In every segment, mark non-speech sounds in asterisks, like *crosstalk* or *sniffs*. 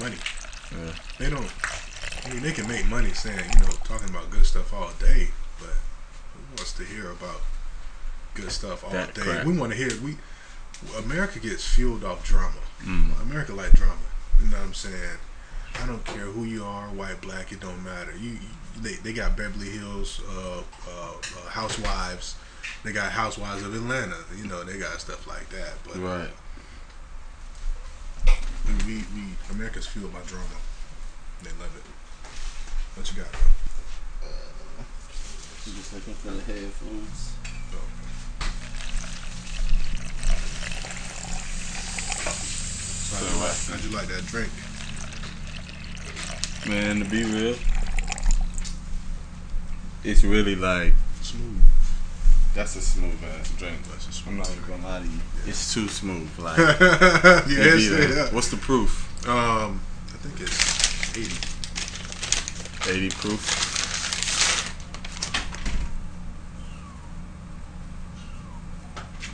money. Yeah. They don't. I mean, they can make money saying, you know, talking about good stuff all day, but who wants to hear about good stuff all That day? crap. We want to hear. We America gets fueled off drama. Mm. America like drama. You know what I'm saying? I don't care who you are, white, black, it don't matter. You, you they, they got Beverly Hills uh, uh, uh, housewives. They got housewives of Atlanta. You know, they got stuff like that. But Right. We, we, we America's fueled by drama. They love it. What you got, bro? Uh, just looking for the headphones. So how'd, you like, how'd you like that drink? Man, to be real, it's really like Smooth. That's a smooth ass drink. That's a smooth I'm not even gonna lie to you. It's too smooth. Like, *laughs* yeah, it be straight that. up. what's the proof? Um, I think it's 80. 80 proof.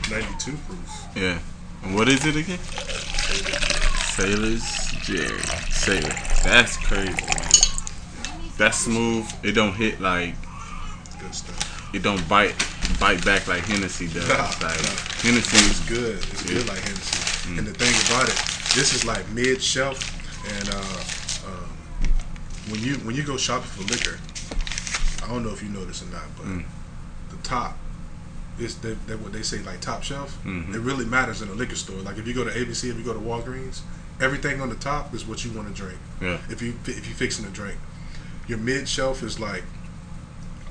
Ninety-two proof. Yeah. And what is it again? Sailor's Jerry. Sailor. That's crazy, man. That's smooth. It don't hit like Good stuff. it don't bite bite back like Hennessy does. Nah, *laughs* like nah. Hennessy is good. It's good like Hennessy. Mm. And the thing about it, this is like mid shelf, and uh, um, when you when you go shopping for liquor, I don't know if you know this or not, but Mm. the top is that, that what they say like top shelf. Mhm. It really matters in a liquor store. Like if you go to ABC, if you go to Walgreens, everything on the top is what you want to drink. Yeah. If you if you fixing a drink, your mid shelf is like.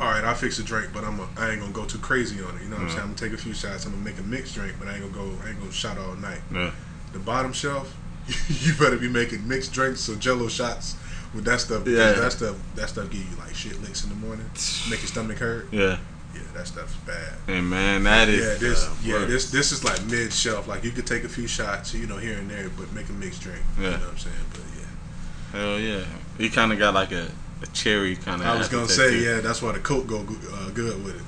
All right, I fix a drink, but I'm a, I ain't gonna go too crazy on it. You know what I'm Mhm. saying? I'm gonna take a few shots. I'm gonna make a mixed drink, but I ain't gonna go. I ain't gonna shot all night. Yeah. The bottom shelf, *laughs* you better be making mixed drinks or Jello shots with that stuff. Yeah. that stuff. That stuff give you like shit licks in the morning, make your stomach hurt. Yeah. Yeah, that stuff's bad. And man, that is yeah, this. the yeah, this. This is like mid shelf. Like you could take a few shots, you know, here and there, but make a mixed drink. Yeah. You know what I'm saying? But yeah, Hell yeah. He kind of got like a, a cherry kind of. I was gonna say yeah. That's why the Coke go uh, good with it.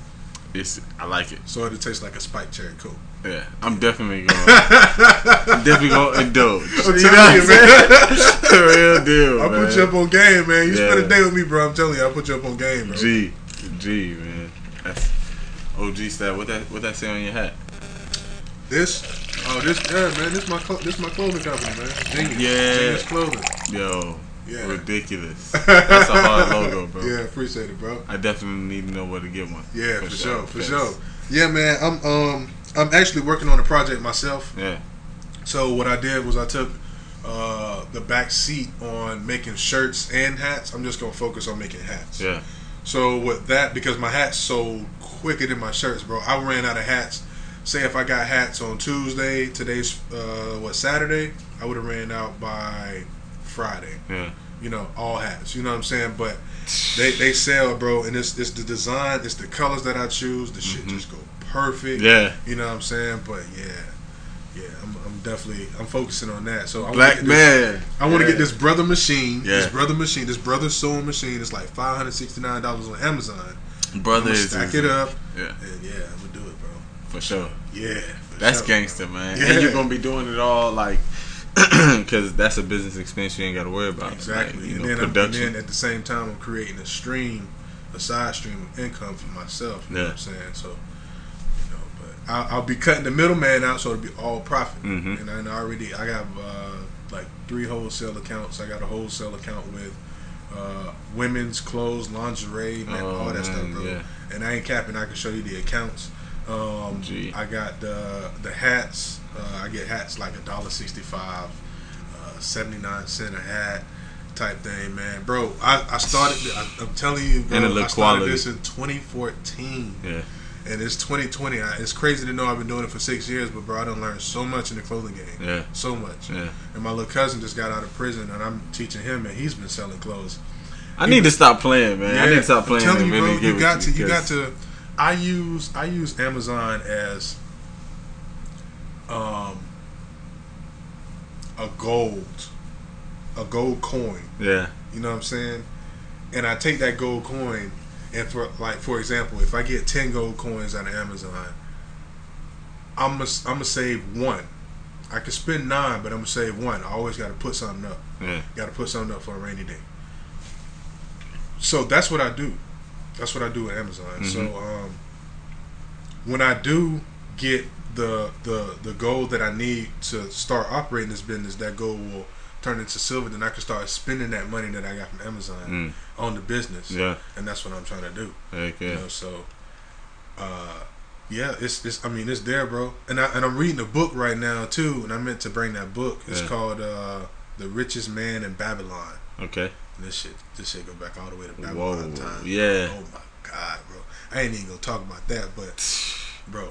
It's I like it. So it tastes like a spiked cherry Coke. Yeah, I'm definitely going. I'm definitely going *laughs* to indulge. I'm you telling you, man. *laughs* real deal. I put you up on game, man. You Yeah. spend a day with me, bro. I'm telling you, I'll put you up on game, bro. G, G, man. That's OG style. What that what that say on your hat? This, oh, this, yeah, man. This my this my clothing company, man. Genius. Yeah. Genius Clothing. Yo, Yeah. ridiculous. *laughs* That's a hard logo, bro. Yeah, appreciate it, bro. I definitely need to know where to get one. Yeah, for, sure, for sure. Yeah, man. I'm um I'm actually working on a project myself. Yeah, So what I did was I took uh, the back seat on making shirts and hats. I'm just gonna focus on making hats. yeah, So with that, because my hats sold quicker than my shirts, bro. I ran out of hats. Say if I got hats on Tuesday, today's uh, what Saturday, I would have ran out by Friday. yeah. You know, all hats. You know what I'm saying? But they they sell, bro, and it's it's the design, it's the colors that I choose. The shit Mhm. just go perfect. Yeah. You know what I'm saying? But yeah, yeah, I'm, I'm definitely I'm focusing on that. So I Black this- man. I want to Yeah. get this brother machine. yeah. This brother machine. This brother sewing machine It's like five hundred sixty nine dollars on Amazon. Brother stack it up, Yeah, and yeah, I'm gonna do it, bro. for sure. Yeah, for That's sure, gangster, man. Yeah. And you're gonna be doing it all like, *clears throat* because that's a business expense you ain't got to worry about. Exactly, Like, and, know, then I'm, and production. then at the same time, I'm creating a stream, a side stream of income for myself. You know what I'm saying? So, you know, but I'll, I'll be cutting the middleman out, so it'll be all profit. Mhm. And, I- and I already, I got uh, like three wholesale accounts. I got a wholesale account with uh, women's clothes, lingerie, man, Oh, all that man, stuff, bro. yeah. And I ain't capping. I can show you the accounts. Um, Gee. I got the the hats. Uh, I get hats like a dollar sixty five, uh, seventy nine cent a hat type thing, man, bro. I, I started. I, I'm telling you, bro. And it I started quality. this in 2014, yeah, and it's 2020. I, it's crazy to know I've been doing it for six years, but bro, I done learned so much in the clothing game. yeah, So much. yeah. And my little cousin just got out of prison, and I'm teaching him, and he's been selling clothes. I need to stop playing, man. I need to stop playing. I'm telling you, bro, you got to, you got to. I use, I use Amazon as, um, a gold, a gold coin. Yeah, You know what I'm saying? And I take that gold coin, and for like, for example, if I get ten gold coins out of Amazon, I'm gonna, I'm gonna save one I can spend nine, but I'm gonna save one. I always got to put something up. Yeah. Got to put something up for a rainy day. So that's what I do. That's what I do at Amazon. So Mhm. um, when I do get the the the goal that I need to start operating this business, that goal will turn into silver. Then I can start spending that money that I got from Amazon Mm. on the business, Yeah. and that's what I'm trying to do. Heck You yeah. know, so uh, yeah, it's it's. I mean, it's there, bro. And I and I'm reading a book right now too, and I meant to bring that book. It's Yeah. called uh, "The Richest Man in Babylon." Okay. And this shit, this shit go back all the way to Whoa. Babylon time. Yeah. Oh my god, bro. I ain't even gonna talk about that, but bro,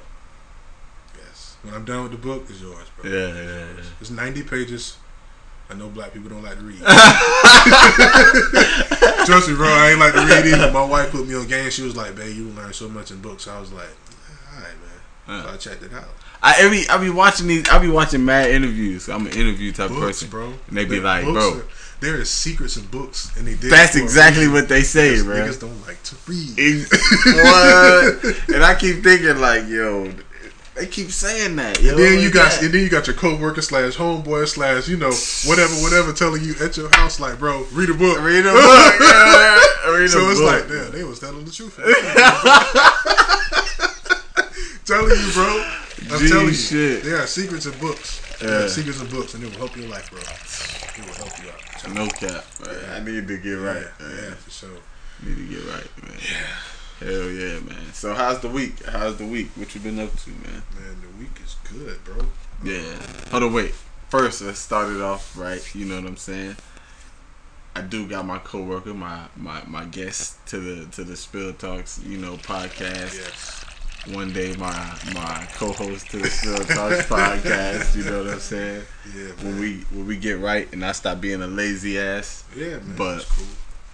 yes. When I'm done with the book, it's yours, bro. Yeah, It's yeah, yours. yeah. It's 90 pages. I know black people don't like to read. *laughs* Trust me, bro. I ain't like to read either. My wife put me on game. She was like, "Babe, you learn so much in books." I was like, "All right, man." So I checked it out. I every I be watching these. I be watching mad interviews. I'm an interview type Books, person. bro. And they be The like, bro. are- there is secrets in books, and they did. That's exactly what they say, bro. Niggas don't like to read. *laughs* What? And I keep thinking like, yo, they keep saying that. Yo, And then you got that. and then you got your coworker slash homeboy slash you know whatever whatever telling you at your house like bro read a book read a *laughs* book. yeah. Read so a it's book. like damn they was telling the truth *laughs* telling you bro I'm Gee, telling you shit. there are secrets in books There are secrets in books and it will help your life bro it will help you out No cap. man. I need to get right. yeah, man. yeah for sure Need to get right, man. Yeah. Hell yeah, man. So how's the week? How's the week? What you been up to, man? man the week is good bro Yeah. Hold on, wait. First, let's start it off right. You know what I'm saying? I do got my coworker, my my my guest to the to the Spill Talks, you know, podcast. yes One day, my my co-host to the Spill Talks *laughs* podcast. You know what I'm saying? yeah When we when we get right and I stop being a lazy ass, yeah man but- cool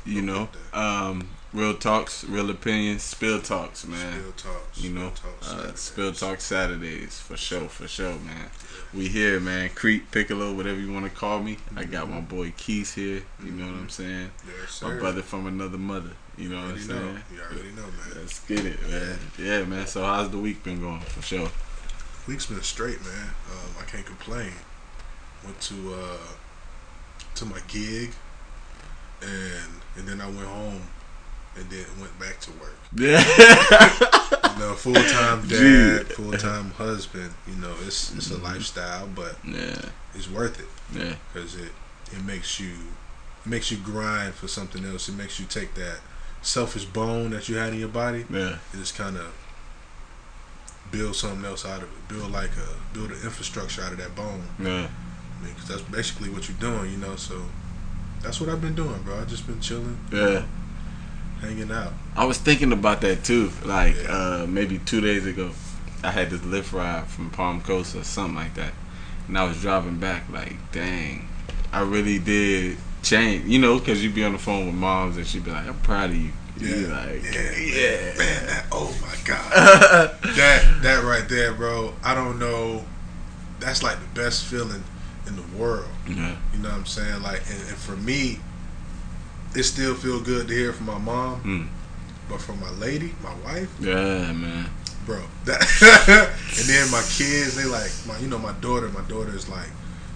you know, um, real talks, real opinions, Spill Talks, man. Spill talks You know, Spill talks, uh, Spill Talk Saturdays for sure, for sure, man. We here, man. Creep, Piccolo, whatever you want to call me. I got my boy Quise here. You know what I'm saying? yes, sir. My brother from another mother. You know what I'm know saying? you already know man Let's get it, man. Yeah, man. So how's the week been going? For sure. Week's been straight, man. Um, I can't complain. Went to uh, to my gig, and and then I went home, and then went back to work. *laughs* Yeah. You know, full time *laughs* dad, full time husband. You know, it's it's a lifestyle, but yeah. it's worth it Yeah. because it it makes you it makes you grind for something else. It makes you take that selfish bone that you had in your body Yeah. and just kind of build something else out of it. Build like a build an infrastructure out of that bone. Yeah. I mean, 'cause that's basically what you're doing, you know. So that's what I've been doing, bro. I just been chilling, Yeah. hanging out. I was thinking about that too. Like Yeah. uh, maybe two days ago, I had this Lyft ride from Palm Coast or something like that, and I was driving back. Like, dang, I really did change. You know, because you'd be on the phone with moms and she'd be like, "I'm proud of you." Be like, yeah, yeah. man. That, oh my god, *laughs* that that right there, bro. I don't know. That's like the best feeling in the world. yeah. You know what I'm saying? Like, and, and for me, it still feel good to hear from my mom, Mm. but from my lady, my wife, Yeah, man. bro. That *laughs* and then my kids, they like my, you know, my daughter. My daughter is like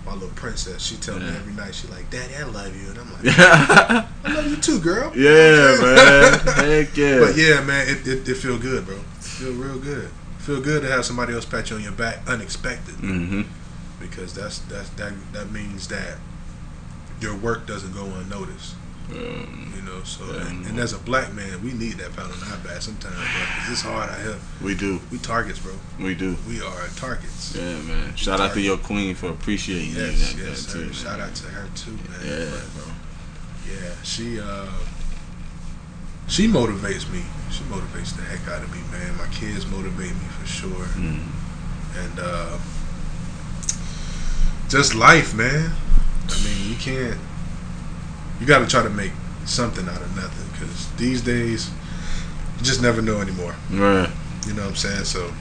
my little princess. She tell me every night, she like, Daddy, I love you, and I'm like, *laughs* I love you too, girl. Yeah, man. Heck yeah. But yeah, man, it, it, it feel good, bro. Feel real good. Feel good to have somebody else pat you on your back unexpected hmm because that's that's that that means that your work doesn't go unnoticed. Um, You know, so Yeah. and, and as a black man, we need that pat on our back sometimes, bro. 'cause it's hard out here. we do. We targets, bro. We do. We are targets. Yeah, man. Shout out to your queen for appreciating you. Yes, like yes, that, too, man. Shout out to her too, man. Yeah, But, bro. yeah, she uh, she motivates me. She motivates the heck out of me, man. My kids motivate me for sure, Mm. and uh, just life, man. I mean, you can't. You got to try to make something out of nothing because these days, you just never know anymore. Right. You know what I'm saying? So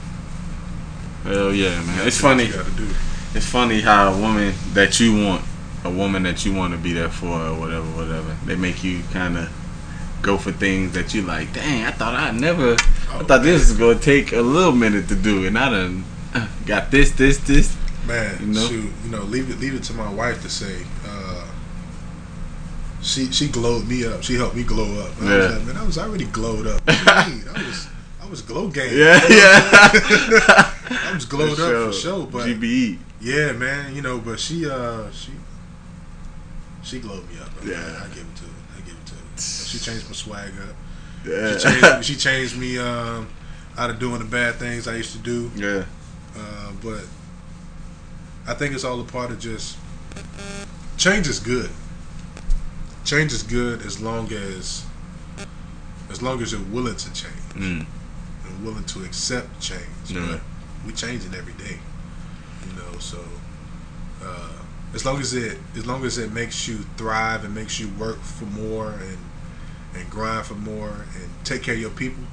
Hell yeah, man. It's funny. You got to do. It's funny how a woman that you want, a woman that you want to be there for, or whatever, whatever, they make you kind of go for things that you like. Dang, I thought I never. I Oh, thought this was gonna take a little minute to do, and I done uh, got this, this, this. Man, You know? shoot, you know, leave it leave it to my wife to say. Uh, she she glowed me up. She helped me glow up. And I was Yeah. like, man, I was already glowed up. What you mean? I was I was glow game. Yeah, yeah. *laughs* I was glowed up for sure. But GBE. yeah, man, you know, but she uh she she glowed me up. I mean, Yeah. I, I give it to her. I give it to her. She *laughs* changed my swag up. Yeah. She changed, *laughs* she changed me um, out of doing the bad things I used to do. yeah. Uh, but I think it's all a part of just change is good. Change is good as long as as long as you're willing to change Mm. and willing to accept change. But we changing every day, you know. So uh, as long as it as long as it makes you thrive and makes you work for more and and grind for more and take care of your people,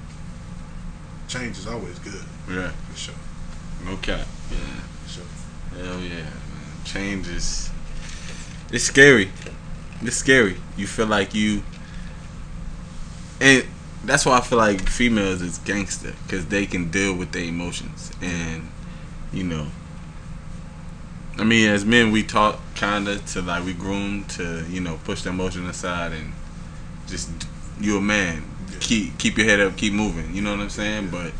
change is always good Yeah. for sure. No cap. Yeah. For sure. Hell yeah, man. Change is it's scary. It's scary. You feel like you and that's why I feel like females is gangster because they can deal with their emotions and you know. I mean, as men, we talk kinda to like we groom to you know push the emotion aside and just you a man. Yeah. Keep keep your head up, keep moving. You know what I'm saying? Yeah, But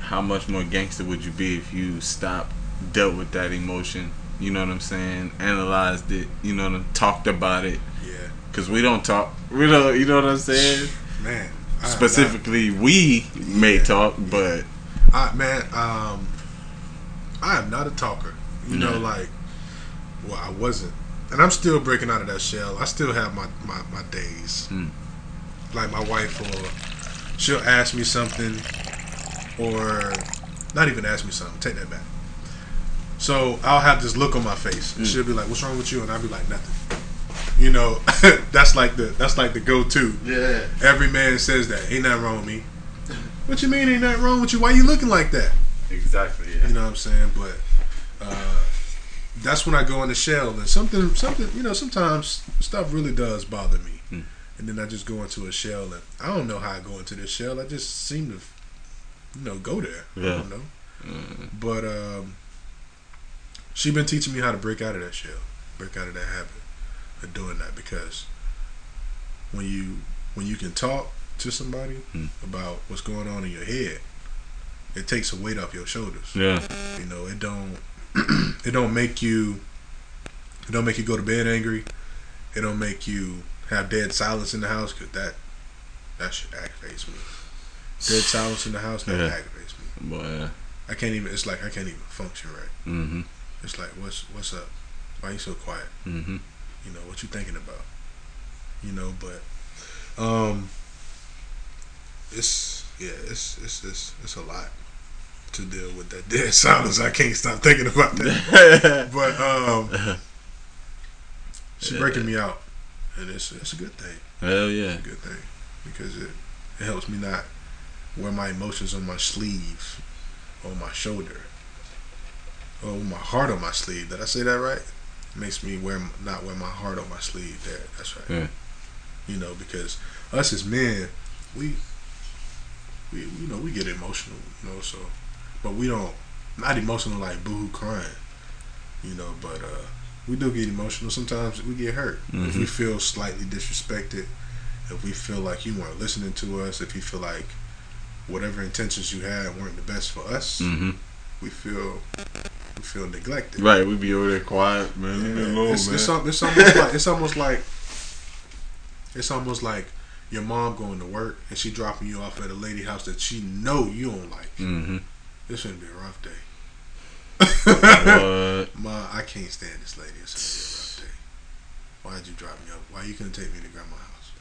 how much more gangster would you be if you stopped, dealt with that emotion? You know what I'm saying? Analyzed it. You know, what I'm- talked about it. Yeah, Cause we don't talk. We don't. You know what I'm saying? man. I- Specifically, we may Yeah. talk, but I, man, um, I am not a talker. You know, like, well, I wasn't, and I'm still breaking out of that shell. I still have my my, my days. Hmm. Like my wife, or she'll ask me something, or not even ask me something. Take that back. So I'll have this look on my face, and Mm. she'll be like, "What's wrong with you?" And I'll be like, "Nothing." You know, *laughs* that's like the that's like the go-to. yeah, Every man says that. Ain't nothing wrong with me. What you mean ain't nothing wrong with you? Why you looking like that? exactly. Yeah. You know what I'm saying? But uh, that's when I go in the shell and something something you know, sometimes stuff really does bother me. Hmm. And then I just go into a shell and I don't know how I go into this shell. I just seem to you know, go there. Yeah. I don't know. Mm, But um she been teaching me how to break out of that shell. Break out of that habit of doing that because when you when you can talk to somebody Hmm. about what's going on in your head, it takes a weight off your shoulders. yeah, You know, it don't *clears throat* it don't make you it don't make you go to bed angry. It don't make you have dead silence in the house because that that shit aggravates me. Dead silence in the house that Yeah. aggravates me. boy. I can't even. It's like I can't even function right. Mm-hmm. It's like what's what's up? Why you so quiet? Mm-hmm. You know what you thinking about? You know, but um, it's yeah, it's it's it's it's a lot to deal with that dead *laughs* silence. I can't stop thinking about that. *laughs* But um, she's breaking me out, and it's it's a good thing. Hell yeah. It's a good thing because it it helps me not wear my emotions on my sleeve, on my shoulder, with my heart on my sleeve. Did I say that right? makes me wear not wear my heart on my sleeve. There, that's right. Yeah. You know, because us as men, we we you know we get emotional. You know, so but we don't not emotional like boohoo crying. You know, but uh we do get emotional. Sometimes we get hurt if we Mhm. feel slightly disrespected. If we feel like you weren't listening to us, if you feel like whatever intentions you had weren't the best for us, Mm-hmm. We feel we feel neglected. Right, we be over there quiet, man. Leave me alone, it's, man. it's, it's almost like it's almost like it's almost like your mom going to work and she dropping you off at a lady house that she know you don't like. mm-hmm. This gonna be a rough day. What? *laughs* Ma, I can't stand this lady. It's gonna be a rough day. Why'd you drop me up? Why you couldn't take me to grandma's house?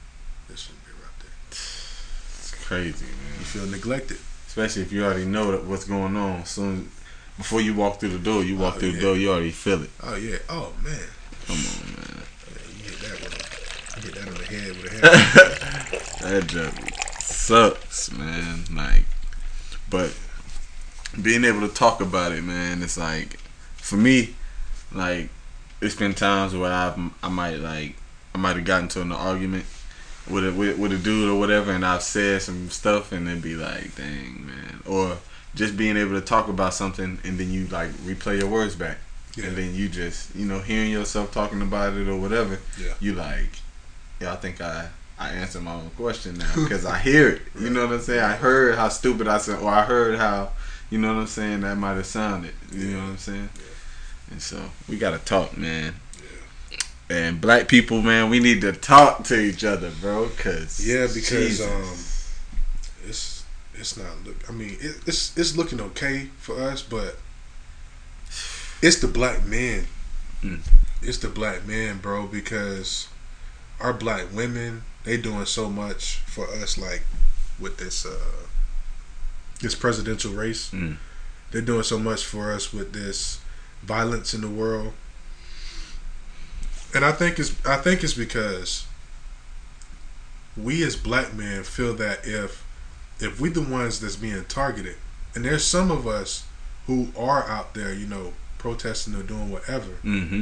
This gonna be a rough day. It's crazy, man. You feel neglected. Especially if you already know what's going on. Soon before you walk through the door, you walk Oh, through yeah. the door, you already feel it. Oh yeah. Oh man. Come on, man. You hit that you hit that on the head with a hammer. *laughs* that joke sucks, man. Like, but being able to talk about it, man, it's like for me, like it's been times where I've I might like I might have gotten to an argument with a with, with a dude or whatever, and I've said some stuff, and then be like, dang, man, or just being able to talk about something and then you like replay your words back. Yeah. and then you just you know hearing yourself talking about it or whatever. Yeah. You like, yeah, I think I I answered my own question now because I hear it. You know what I'm saying? I heard how stupid I said, or I heard how you know what I'm saying that might have sounded. You know what I'm saying? And so we gotta talk, man. And black people, man, we need to talk to each other, bro. Cause Yeah, because um, it's it's not look. I mean, it, it's it's looking okay for us, but it's the black men. Mm. It's the black men, bro. Because our black women, they doing so much for us, like with this uh this presidential race. Mm. They're doing so much for us with this violence in the world. And I think it's I think it's because we as black men feel that if if we the ones that's being targeted, and there's some of us who are out there, you know, protesting or doing whatever. Mm-hmm.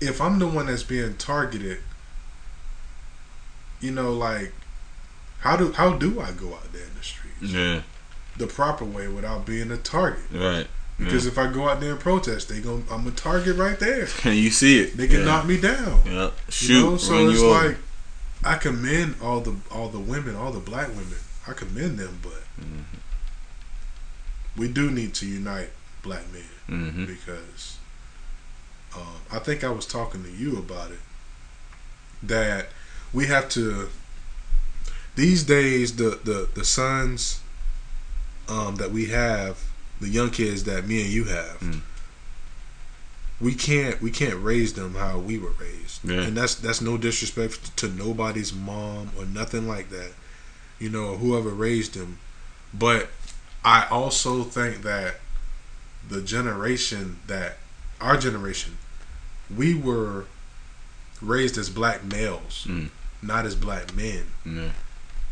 If I'm the one that's being targeted, you know, like how do how do I go out there in the streets Yeah. the proper way without being a target? Right. Because if I go out there and protest, they going I'm a target right there. *laughs* Can you see it? They can yeah. knock me down. Yep. Shoot. You know, so it's you over. like I commend all the all the women, all the black women. I commend them, but Mm-hmm. we do need to unite black men Mm-hmm. because um, I think I was talking to you about it that we have to these days the the the sons um, that we have the young kids that me and you have Mm. we can't we can't raise them how we were raised Yeah. and that's that's no disrespect to nobody's mom or nothing like that you know whoever raised them but I also think that the generation that our generation we were raised as black males Mm. not as black men Yeah.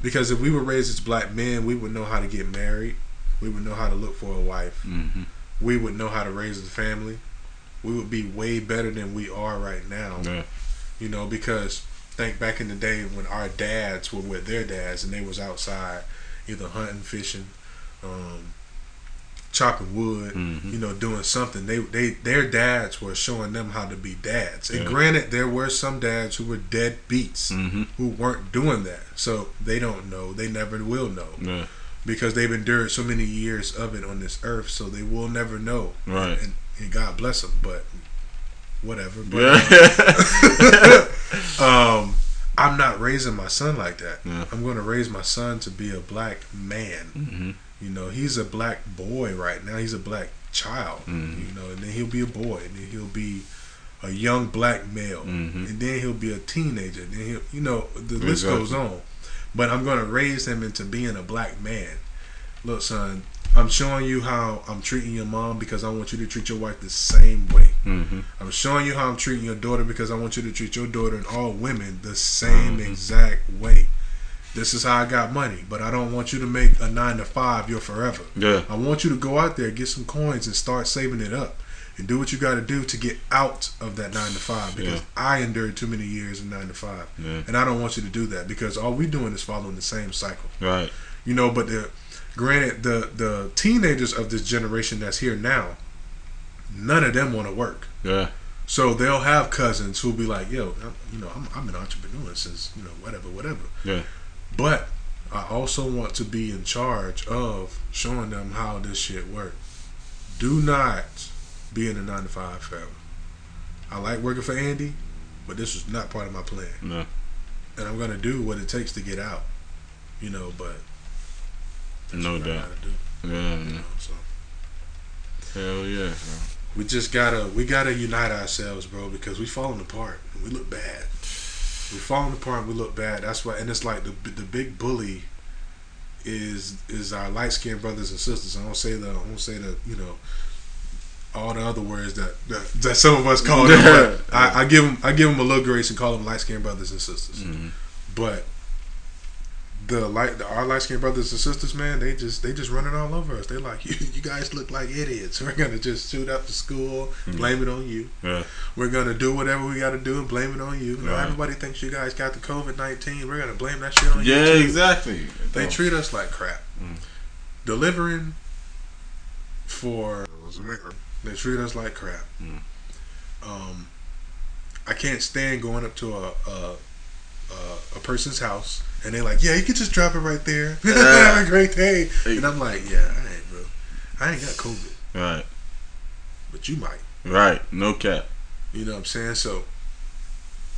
because if we were raised as black men we would know how to get married we would know how to look for a wife Mm-hmm. we would know how to raise a family we would be way better than we are right now Yeah. you know because think back in the day when our dads were with their dads and they was outside either hunting fishing um, chopping wood Mhm. you know doing something they they their dads were showing them how to be dads and Yeah. granted there were some dads who were dead beats Mm-hmm. who weren't doing that so they don't know they never will know Yeah. Because they've endured so many years of it on this earth so they will never know Right. and, and god bless them but whatever but Yeah. *laughs* um, I'm not raising my son like that. Yeah. I'm going to raise my son to be a black man. mm-hmm. You know, he's a black boy right now. He's a black child. Mhm. You know, and then he'll be a boy, and then he'll be a young black male, Mhm. and then he'll be a teenager. And then he'll, you know, the list goes on. But I'm going to raise him into being a black man. Look, son, I'm showing you how I'm treating your mom because I want you to treat your wife the same way. Mm-hmm. I'm showing you how I'm treating your daughter because I want you to treat your daughter and all women the same Mhm. exact way. This is how I got money, but I don't want you to make a nine to five your forever. Yeah. I want you to go out there, get some coins, and start saving it up, and do what you got to do to get out of that nine to five. Because Yeah. I endured too many years in nine to five, Yeah. and I don't want you to do that because all we doing is following the same cycle. Right. You know, but the granted the the teenagers of this generation that's here now, none of them want to work. Yeah. So they'll have cousins who'll be like, "Yo, I'm, you know, I'm, I'm an entrepreneur since you know whatever, whatever." Yeah. But I also want to be in charge of showing them how this shit works. Do not be in a nine to five family. I like working for Andy, but this was not part of my plan, No. and I'm gonna do what it takes to get out. You know, but No doubt. gotta do, Yeah. you know, so. Hell yeah. Bro. We just gotta we gotta unite ourselves, bro, because we falling apart and we look bad. We falling apart and we look bad. That's why, and it's like the the big bully is is our light skinned brothers and sisters. I don't say the I don't say the you know all the other words that that, that some of us call *laughs* them. But I, I give them I give them a little grace and call them light skinned brothers and sisters. Mm-hmm. But the light, the, our light skinned brothers and sisters, man, they just they just running all over us. They like *laughs* you, you guys look like idiots. We're gonna just shoot up the school, Mhm. blame it on you. Yeah. We're gonna do whatever we gotta do and blame it on you. Now, Right. Everybody thinks you guys got the COVID nineteen. We're gonna blame that shit on you. Yeah. Exactly. They treat us like crap. Mm. Delivering for They treat us like crap. Mm. Um, I can't stand going up to a a, a, a person's house and they're like, "Yeah, you can just drop it right there. *laughs* Have a great day." And I'm like, "Yeah, all right, bro. I ain't got COVID, Right. but you might." Right. No cap. You know what I'm saying? So,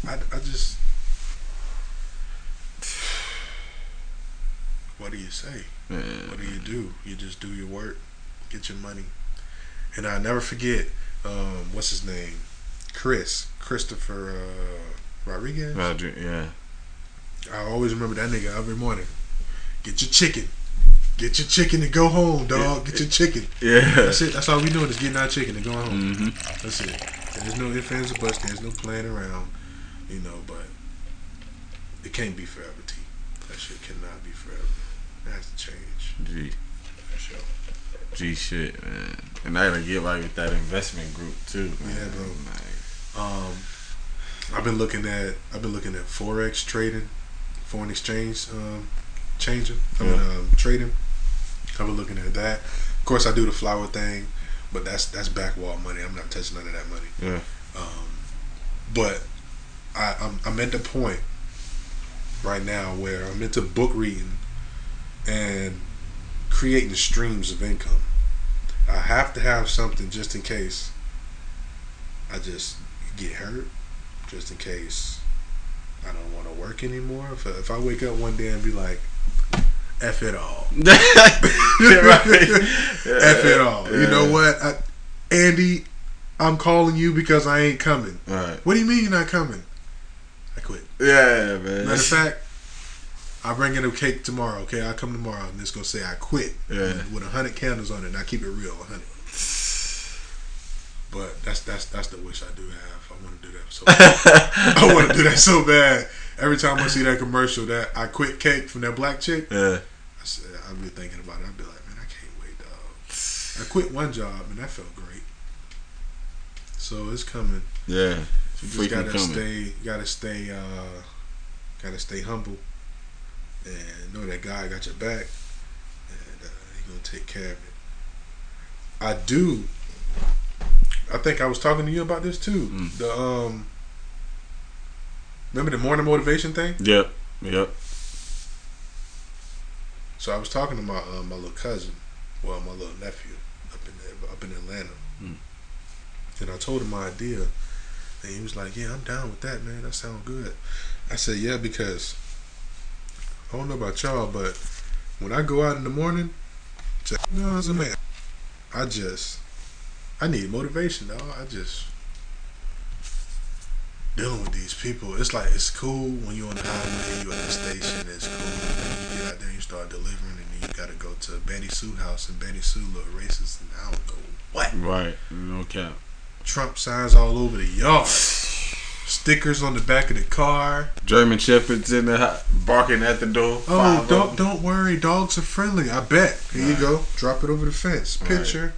I, I just, *sighs* what do you say? Yeah. What do you do? You just do your work, get your money, and I never forget. Um, what's his name? Chris Christopher uh, Rodriguez. Roger. Yeah. I always remember that nigga every morning. Get your chicken. Get your chicken and go home, dog. Get your chicken. Yeah. That's it. That's all we doing is getting our chicken and going home. hmm That's it. There's no ifs, ands, or buts. There's no playing around, you know. But it can't be forever, T. That shit cannot be forever. It has to change. G. G shit, man. And I gotta get right with that investment group too. Man. Yeah, bro. Like, Um, I've been looking at I've been looking at forex trading, foreign exchange um, changing. I mean, Yeah. um, trading. I've been looking at that. Of course, I do the flower thing, but that's that's back wall money. I'm not touching none of that money. Yeah. Um, but I, I'm I'm at the point right now where I'm into book reading and creating streams of income. I have to have something just in case I just get hurt, just in case I don't want to work anymore. If, if I wake up one day and be like, F it all. *laughs* *laughs* F it all. You know what? I, Andy, I'm calling you because I ain't coming. Right. What do you mean you're not coming? I quit. Yeah, man. Matter of fact, I'll bring in a cake tomorrow, okay? I'll come tomorrow and it's to say I quit. Yeah. With a hundred candles on it and I keep it real, hundred. But that's that's that's the wish I do have. I want to do that so bad. *laughs* I want to do that so bad. Every time I see that commercial, that I quit cake from that black chick, yeah. I said, I've been thinking about it. I'd be like, man, I can't wait, dog. I quit one job and that felt great. So it's coming. Yeah. You just gotta coming. stay, gotta stay, uh, gotta stay humble, and know that God got your back, and uh, He gonna take care of it. I do. I think I was talking to you about this too. Mm. The um, remember the morning motivation thing? Yep. Yep. So I was talking to my uh, my little cousin, well, my little nephew up in up in Atlanta, Mm. and I told him my idea, and he was like, "Yeah, I'm down with that, man. That sounds good." I said, "Yeah, because I don't know about y'all, but when I go out in the morning, just, you know, as a man, I just I need motivation, dog. I just." Dealing with these people, it's like it's cool when you're on the highway, you're at the station, it's cool. And then you get out there, and you start delivering, and then you gotta go to Betty Sue house, and Betty Sue look racist, and I don't know what. Right. No cap. Trump signs all over the yard, stickers on the back of the car. German shepherds in the barking at the door. Oh, don't don't worry, dogs are friendly. I bet. Here you Right. go. Drop it over the fence. Right. Picture.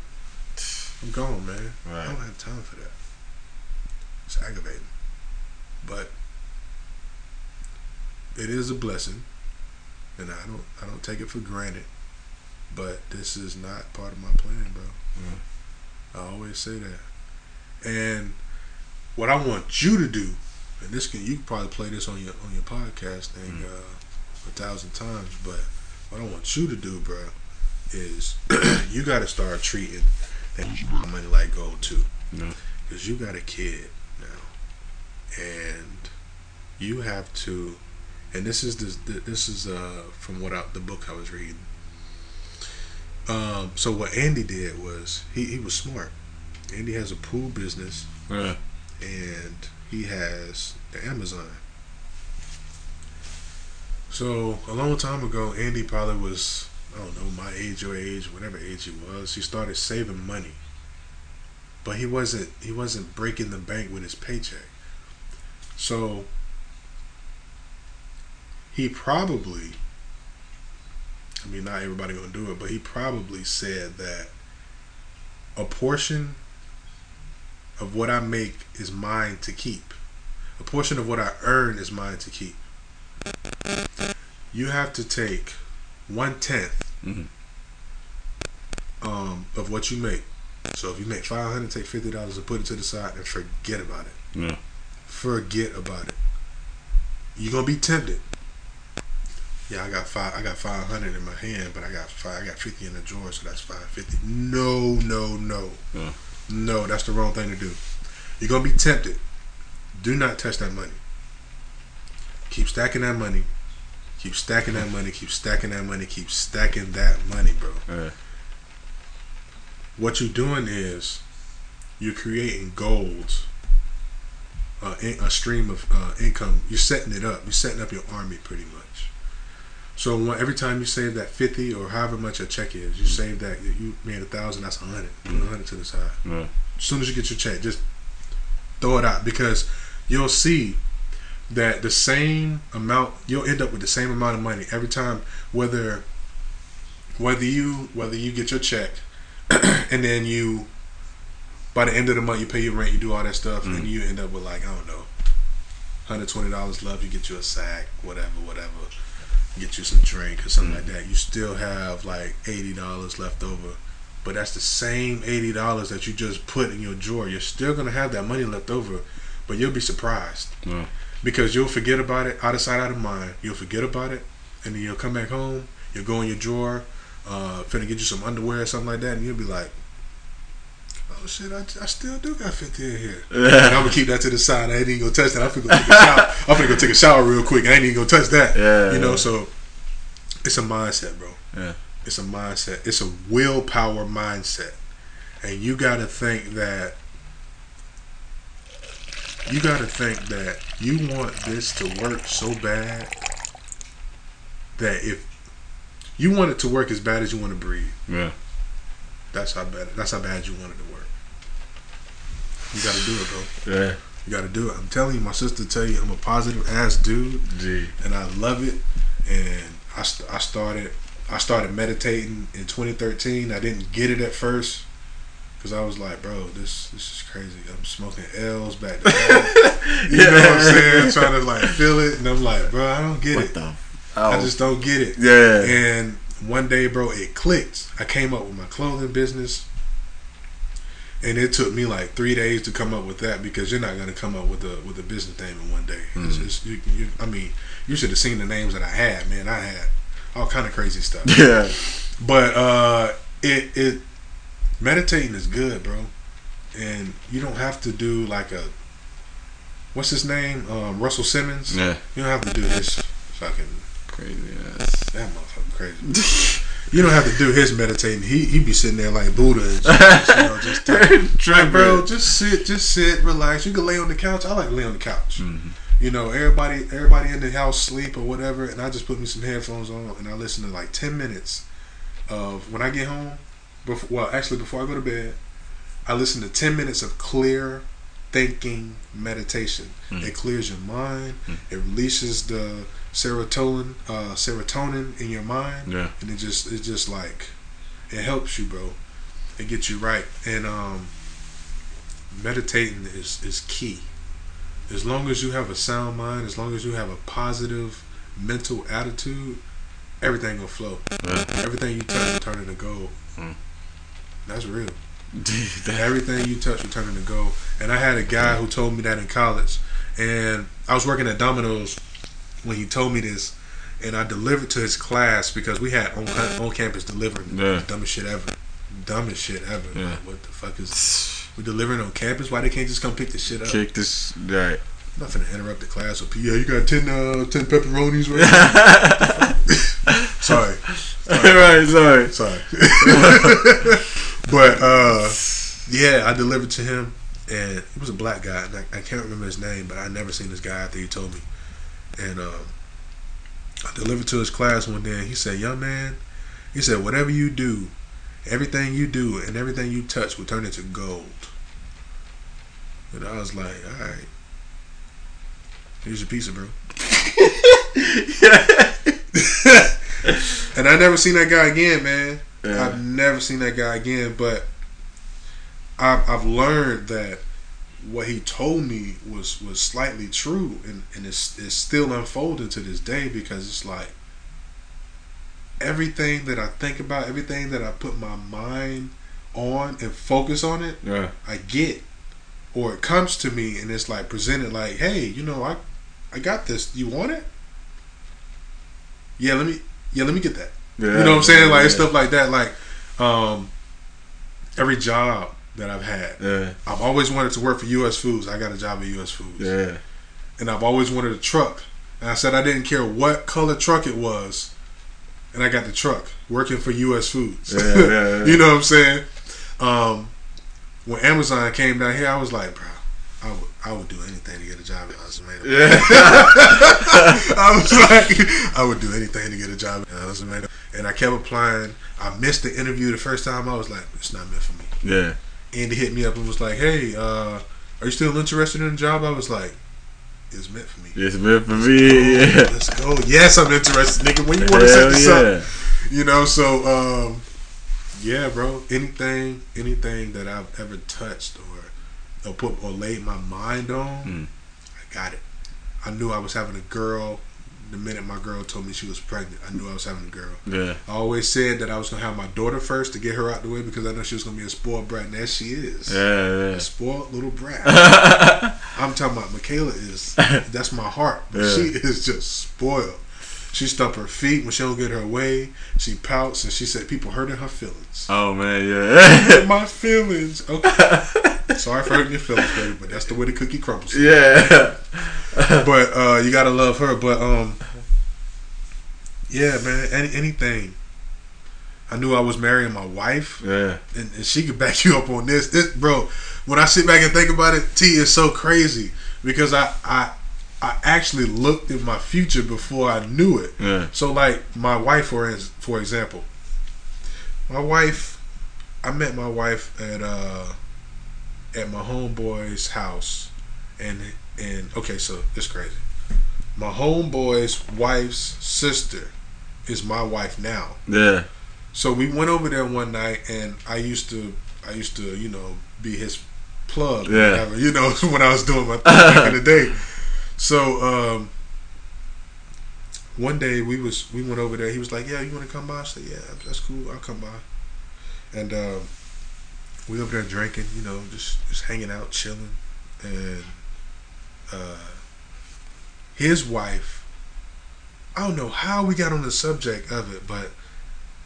I'm gone, man. I don't have time for that. It's aggravating, but it is a blessing, and I don't I don't take it for granted. But this is not part of my plan, bro. Mm. I always say that. And what I want you to do, and this can you can probably play this on your on your podcast thing Mm. uh, a thousand times, but what I want you to do, bro, is *clears throat* you got to start treating that money like gold too, Yeah. because you got a kid now, and you have to. And this is this this is uh from what I, the book I was reading. Um, so what Andy did was he, he was smart. Andy has a pool business Yeah. And he has Amazon. So a long time ago, Andy probably was I don't know my age or age, whatever age he was. He started saving money, but he wasn't he wasn't breaking the bank with his paycheck. So he probably, I mean, not everybody gonna do it, but he probably said that a portion of what I make is mine to keep. A portion of what I earn is mine to keep. You have to take one tenth Mhm. um, of what you make So if you make five hundred, take fifty dollars and put it to the side and forget about it. Yeah. Forget about it. You're gonna be tempted. Yeah, I got five. I got five hundred in my hand, but I got five. I got fifty in the drawer, so that's five fifty. No, no, no, Yeah. No. That's the wrong thing to do. You're gonna be tempted. Do not touch that money. Keep stacking that money. Keep stacking that money. Keep stacking that money. Keep stacking that money, bro. What you're doing is you're creating goals, uh, in, a stream of uh, income. You're setting it up. You're setting up your army pretty much. So every time you save that fifty or however much a check is, you save that you made a thousand. That's a hundred. Put a hundred to the side. Yeah. As soon as you get your check, just throw it out because you'll see that the same amount you'll end up with the same amount of money every time whether whether you whether you get your check *clears throat* and then you by the end of the month you pay your rent you do all that stuff and mm. you end up with like i don't know $120 left you get you a sack whatever whatever get you some drink or something like that. You still have like $80 left over. But that's the same $80 that you just put in your drawer. You're still going to have that money left over but you'll be surprised. Yeah. because you'll forget about it out of sight out of mind. You'll forget about it and then you'll come back home you'll go in your drawer uh finna get you some underwear or something like that and you'll be like oh shit i, I still do got 50 in here. *laughs* And i'm gonna keep that to the side. I ain't even gonna touch that. I'm finna go take a shower. I'm finna go take a shower real quick i ain't even gonna touch that. Yeah, you know yeah. so it's a mindset bro. Yeah. it's a mindset. It's a willpower mindset. And you gotta think that you gotta think that you want this to work so bad that if you want it to work as bad as you want to breathe. Yeah. that's how bad that's how bad you want it to work you gotta do it bro Yeah. you gotta do it i'm telling you my sister tell you i'm a positive ass dude Gee. and I love it. And I, st- I started I started meditating in 2013. I didn't get it at first because I was like, bro, this this is crazy. I'm smoking L's back to back. *laughs* You know what I'm saying? Trying to like feel it, and I'm like, bro, I don't get What it. the? I Oh. just don't get it. yeah. And one day, bro, it clicked. I came up with my clothing business. And it took me like three days to come up with that because you're not gonna come up with a with a business name in one day. It's Mhm. just, you, you, I mean, you should have seen the names that I had, man. I had all kind of crazy stuff. *laughs* Yeah. But uh, it it meditating is good, bro. And you don't have to do like a what's his name, um, Russell Simmons. Yeah. You don't have to do this fucking Crazy ass. that motherfucker crazy. *laughs* You don't have to do his meditating. He he be sitting there like Buddha and shit, you know, *laughs* just like, bro, just sit, just sit, relax. You can lay on the couch. I like to lay on the couch. Mhm. You know, everybody everybody in the house sleep or whatever, and I just put me some headphones on and I listen to like ten minutes of when I get home. Before, well, actually, before I go to bed, I listen to ten minutes of clear thinking meditation. Mm. It clears your mind. Mm. It releases the serotonin, uh, serotonin in your mind Yeah. and it just it just like it helps you, bro. It gets you right, and um, meditating is is key. As long as you have a sound mind, as long as you have a positive mental attitude, everything will flow. Yeah. Everything you touch will turn into gold. Mm. That's real. That- Everything you touch will turn into gold. And I had a guy who told me that in college, and I was working at Domino's when he told me this, and I delivered to his class because we had on on campus delivering Yeah. dumbest shit ever, dumbest shit ever. Yeah. Like, what the fuck is we delivering on campus? Why they can't just come pick this shit up? Kick this. Right. I'm not finna interrupt the class with, yeah, you got 10, uh, 10 pepperonis right *laughs* Sorry. *laughs* right. Sorry. Sorry. *laughs* but uh, yeah, I delivered to him, and he was a black guy. And I, I can't remember his name, but I never seen this guy after he told me. And um, I delivered to his class one day, and he said, "Young man," he said, "whatever you do, everything you do, and everything you touch will turn into gold." And I was like, "All right." Here's your pizza, bro. *laughs* *laughs* and I never seen that guy again, man. Yeah. I've never seen that guy again, but I've, I've learned that what he told me was was slightly true, and and it's it's still unfolding to this day because it's like everything that I think about, everything that I put my mind on and focus on it, Yeah. I get. Or it comes to me and it's like presented like, hey, you know, I I got this. You want it? Yeah, let me yeah, let me get that. Yeah. You know what I'm saying? Like yeah. stuff like that. Like um every job that I've had. Yeah. I've always wanted to work for US Foods. I got a job at US Foods. Yeah. And I've always wanted a truck. And I said I didn't care what color truck it was. And I got the truck working for US Foods. *laughs* Yeah, you know what I'm saying? Um when Amazon came down here, I was like, bro, I would I would do anything to get a job at Ultimatum. Yeah. *laughs* I was like, I would do anything to get a job at Ultimatum. And I kept applying. I missed the interview the first time. I was like, it's not meant for me. yeah. Andy hit me up and was like, hey, uh, are you still interested in the job? I was like, it's meant for me. It's meant for me. Yeah. Let's go. Yes, I'm interested, nigga. When you want to set this yeah. up, you know. So, um, yeah, bro. Anything, anything that I've ever touched or or put or laid my mind on, Mm. I got it. I knew I was having a girl. The minute my girl told me she was pregnant, I knew I was having a girl. Yeah. I always said that I was gonna have my daughter first to get her out the way because I know she was gonna be a spoiled brat, and as she is, Yeah. a spoiled little brat. *laughs* I'm talking about Michaela is *laughs* that's my heart, but Yeah. she is just spoiled. She stump her feet when she don't get her way. She pouts and she said people hurting her feelings. oh man. Yeah. *laughs* My feelings. Okay. Sorry for hurting your feelings, baby, but that's the way the cookie crumbles. yeah. *laughs* But uh, you gotta love her. But um, yeah, man. Any, anything. I knew I was marrying my wife. Yeah. and, and she could back you up on this. This, bro. When I sit back and think about it, T is so crazy because I, I, I actually looked at my future before I knew it. Yeah. So, like my wife, for for example, my wife, I met my wife at uh, at my homeboy's house, and and okay, so it's crazy. My homeboy's wife's sister is my wife now. Yeah. So we went over there one night, and I used to, I used to, you know, be his plug, Yeah. whatever, you know, *laughs* when I was doing my thing back in the day. *laughs* So um, one day we was, we went over there. He was like, "Yeah, you want to come by?" I said, "Yeah, that's cool. I'll come by." And um, we over there drinking, you know, just just hanging out, chilling, and uh, his wife. I don't know how we got on the subject of it, but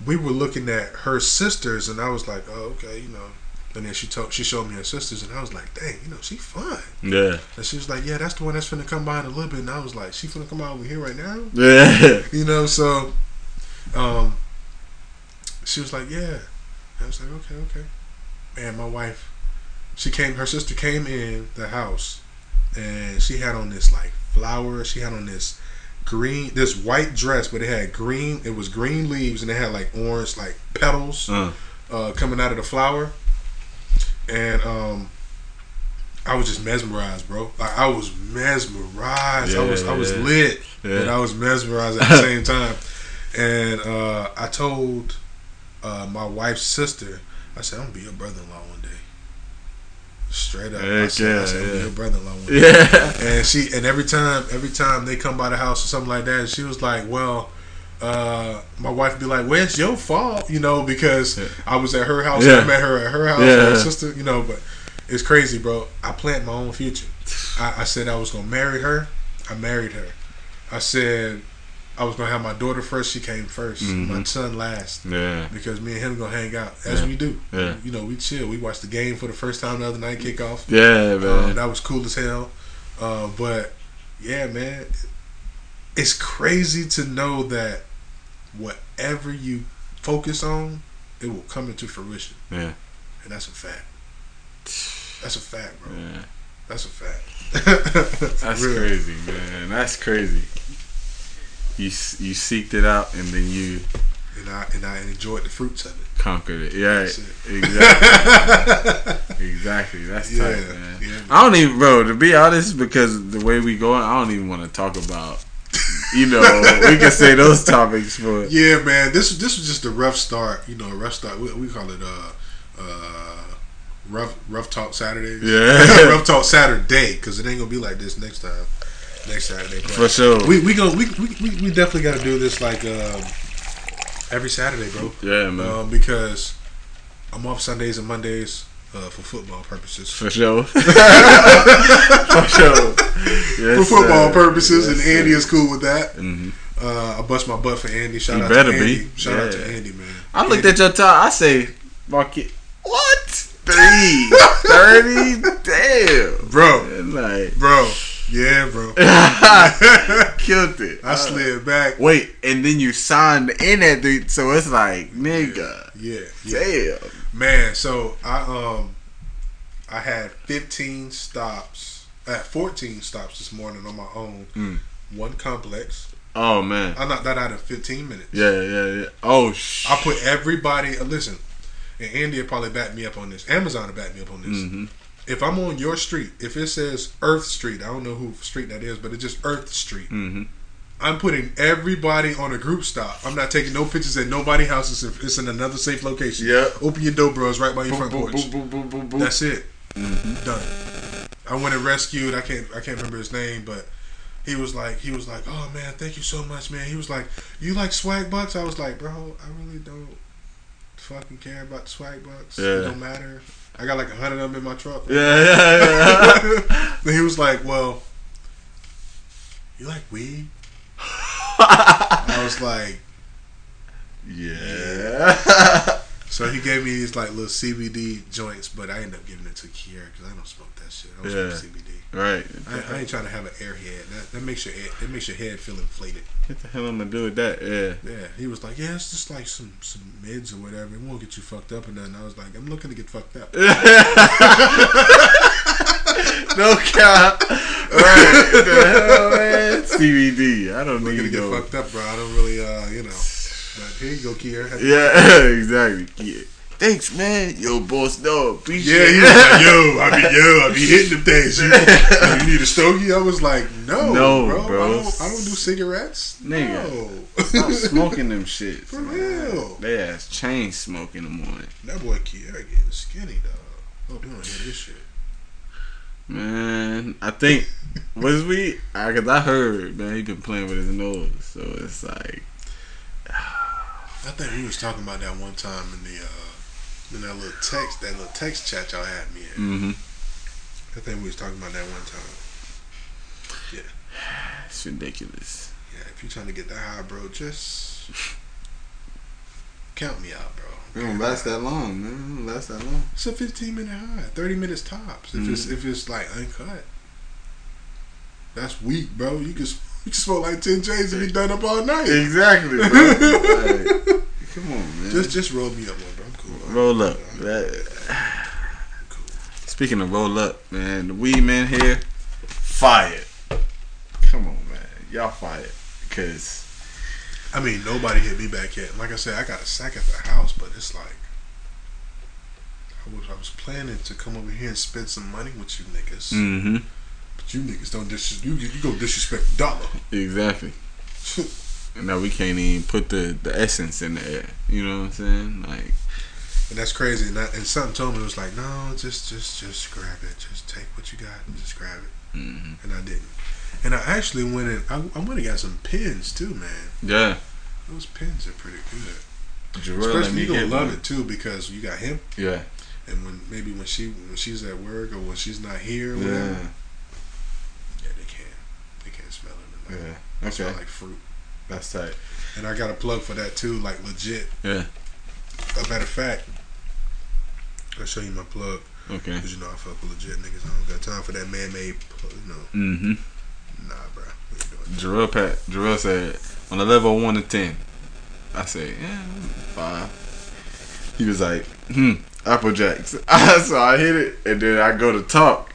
we were looking at her sisters, and I was like, "Oh, okay, you know." And then she told, she showed me her sisters, and I was like, "Dang, you know, she fine." Yeah. And she was like, "Yeah, that's the one that's finna come by in a little bit." And I was like, "She finna come out over here right now?" *laughs* Yeah. You know, so um, she was like, "Yeah." I was like, "Okay, okay." Man, my wife, she came. Her sister came in the house, and she had on this like flower. She had on this green, this white dress, but it had green. It was green leaves, and it had like orange like petals Uh, uh, coming out of the flower, and um, I was just mesmerized, bro. Like I was mesmerized. Yeah, I was I was Yeah. lit, Yeah. but I was mesmerized at the *laughs* same time. And uh, I told uh, my wife's sister, I said, "I'm gonna be your brother-in-law one day." Straight up, I Heck said, I yeah, said, "I'm gonna be yeah. your brother-in-law one day." yeah. And she and every time every time they come by the house or something like that, she was like, "Well." Uh, my wife would be like, "Well, it's your fault," you know, because Yeah. I was at her house. Yeah. I met her at her house. Yeah. Her sister, you know, but it's crazy, bro. I planned my own future. I, I said I was gonna marry her. I married her. I said I was gonna have my daughter first. She came 1st My Mhm. son last Yeah. because me and him gonna hang out as Yeah. we do. Yeah. You know, we chill. We watched the game for the first time the other night, kickoff. Yeah, Um, man. that was cool as hell. Uh, but yeah, man, it's crazy to know that whatever you focus on, it will come into fruition, Yeah. and that's a fact. *sighs* That's a fact, bro. Yeah. That's a fact. *laughs* That's Real. crazy, man. That's crazy. You you seeked it out and then you And I and I enjoyed the fruits of it. conquered it. Yeah, That's it. exactly. *laughs* exactly. That's Yeah, tight, man. yeah. I don't even, bro. To be honest, because the way we going, I don't even want to talk about. You know, we can say those topics, but Yeah, man. This this was just a rough start. You know, a rough start. We, we call it uh uh rough rough talk Saturday. Yeah. *laughs* rough talk Saturday because it ain't gonna be like this next time. Next Saturday. But for sure. We we go we, we, we, we definitely got to do this like um, every Saturday, bro. yeah, man. Um, because I'm off Sundays and Mondays uh, for football purposes. For sure. *laughs* For sure. Yes, for football sir. purposes, Yes, and Andy sir. is cool with that. hmm Uh, I bust my butt for Andy. Shout You out better to be. Andy. Shout out to Andy, man. I looked Andy- at your time. I say, Market. What? *laughs* Three. 30? Damn. bro, Like, bro, yeah, bro. *laughs* killed it. I slid back. Wait, and then you signed in that dude, so it's like, nigga, Yeah, yeah. damn. Man, so I um I had 15 stops. I had 14 stops this morning on my own. Mm. One complex. Oh man, I knocked that out in 15 minutes. yeah, yeah, yeah. Oh sh. I put everybody. Uh, listen, and Andy probably back me up on this. Amazon will back me up on this. hmm If I'm on your street, if it says Earth Street, I don't know who street that is, but it's just Earth Street. hmm I'm putting everybody on a group stop. I'm not taking no pictures at nobody houses. If it's in another safe location. Yeah. Open your door, bros, right by your Boom, front porch. boom, boom, boom, boom, boom. That's it. Mhm. Done. I went and rescued. I can't. I can't remember his name, but he was like. He was like, "Oh man, thank you so much, man." He was like, "You like swag bucks?" I was like, "Bro, I really don't fucking care about the swag bucks. It Yeah. don't matter. I got like a hundred of them in my truck." Yeah, yeah, yeah. then *laughs* he was like, "Well, you like weed?" I was like, yeah. so he gave me these like little CBD joints, but I ended up giving it to Kiera because I don't smoke that shit. I don't Yeah. smoke CBD. right. I, I ain't trying to have an airhead. That, that makes your head, that makes your head feel inflated. What the hell am I do with that? Yeah. Yeah, he was like, yeah, it's just like some some mids or whatever. It won't get you fucked up and nothing. I was like, I'm looking to get fucked up. *laughs* no cap. Right. *laughs* The hell, man? *laughs* CBD. I don't I'm looking to need get fucked up, bro. I don't really, uh, you know. But here you go, Kier. Yeah, *laughs* exactly. Yeah. Thanks, man. Yo, boss, no, appreciate Yeah, it. like, yo, I be yo, I be hitting them things. You, you need a stogie? I was like, no, No, bro. bro. I, don't, I don't do cigarettes. Nigga. No. Stop smoking them shit. For real. They ass chain smoking in the morning. That boy Kier getting skinny, dog. Hope you don't hear this shit. Man, I think was we? I, Cause I heard man he been playing with his nose, so it's like I think we was talking about that one time in the uh in that little text that little text chat y'all had me in. mm-hmm. I think we was talking about that one time. Yeah, it's ridiculous. Yeah, if you're trying to get that high, bro, just count me out, bro. It don't last that long, man. It don't last that long. It's a 15 minute high, 30 minutes tops. If it's mm-hmm. if it's like uncut, that's weak, bro. You can you can smoke like 10 J's and be done up all night. Exactly, bro. *laughs* Like, come on, man. Just just roll me up one, bro. I'm cool. roll up. I'm That- cool. Speaking of roll up, man, the weed man here, fired. Come on, man, y'all fired. Cause I mean, nobody hit me back yet. Like I said, I got a sack at the house, but it's like I was I was planning to come over here and spend some money with you niggas, mm-hmm. but you niggas don't dis you you go disrespect the dollar. exactly. *laughs* And now we can't even put the the essence in the air. You know what I'm saying? Like, And that's crazy. And, that, and something told me it was like, no, just just just grab it. Just take what you got and just grab it. mhm. And I didn't. And I actually went and I, I went and got some pins too, man. yeah. Those pins are pretty good. Jarrell Especially you gonna love one. it too because you got him. Yeah. And when maybe when she when she's at work or when she's not here, or whatever, Yeah. yeah, they can't they can't smell it. Yeah. They Okay. smell like fruit. That's tight. And I got a plug for that too, like legit. Yeah. A matter of fact, I'll show you my plug Okay. because you know I fuck with legit niggas. I don't got time for that man-made, you know. Mm-hmm. Nah, bro. We ain't doing that. Jarrell Pat Jarrell said on a level one to ten. I say, yeah, five. He was like, hmm, Apple Jacks. *laughs* so I hit it and then I go to talk.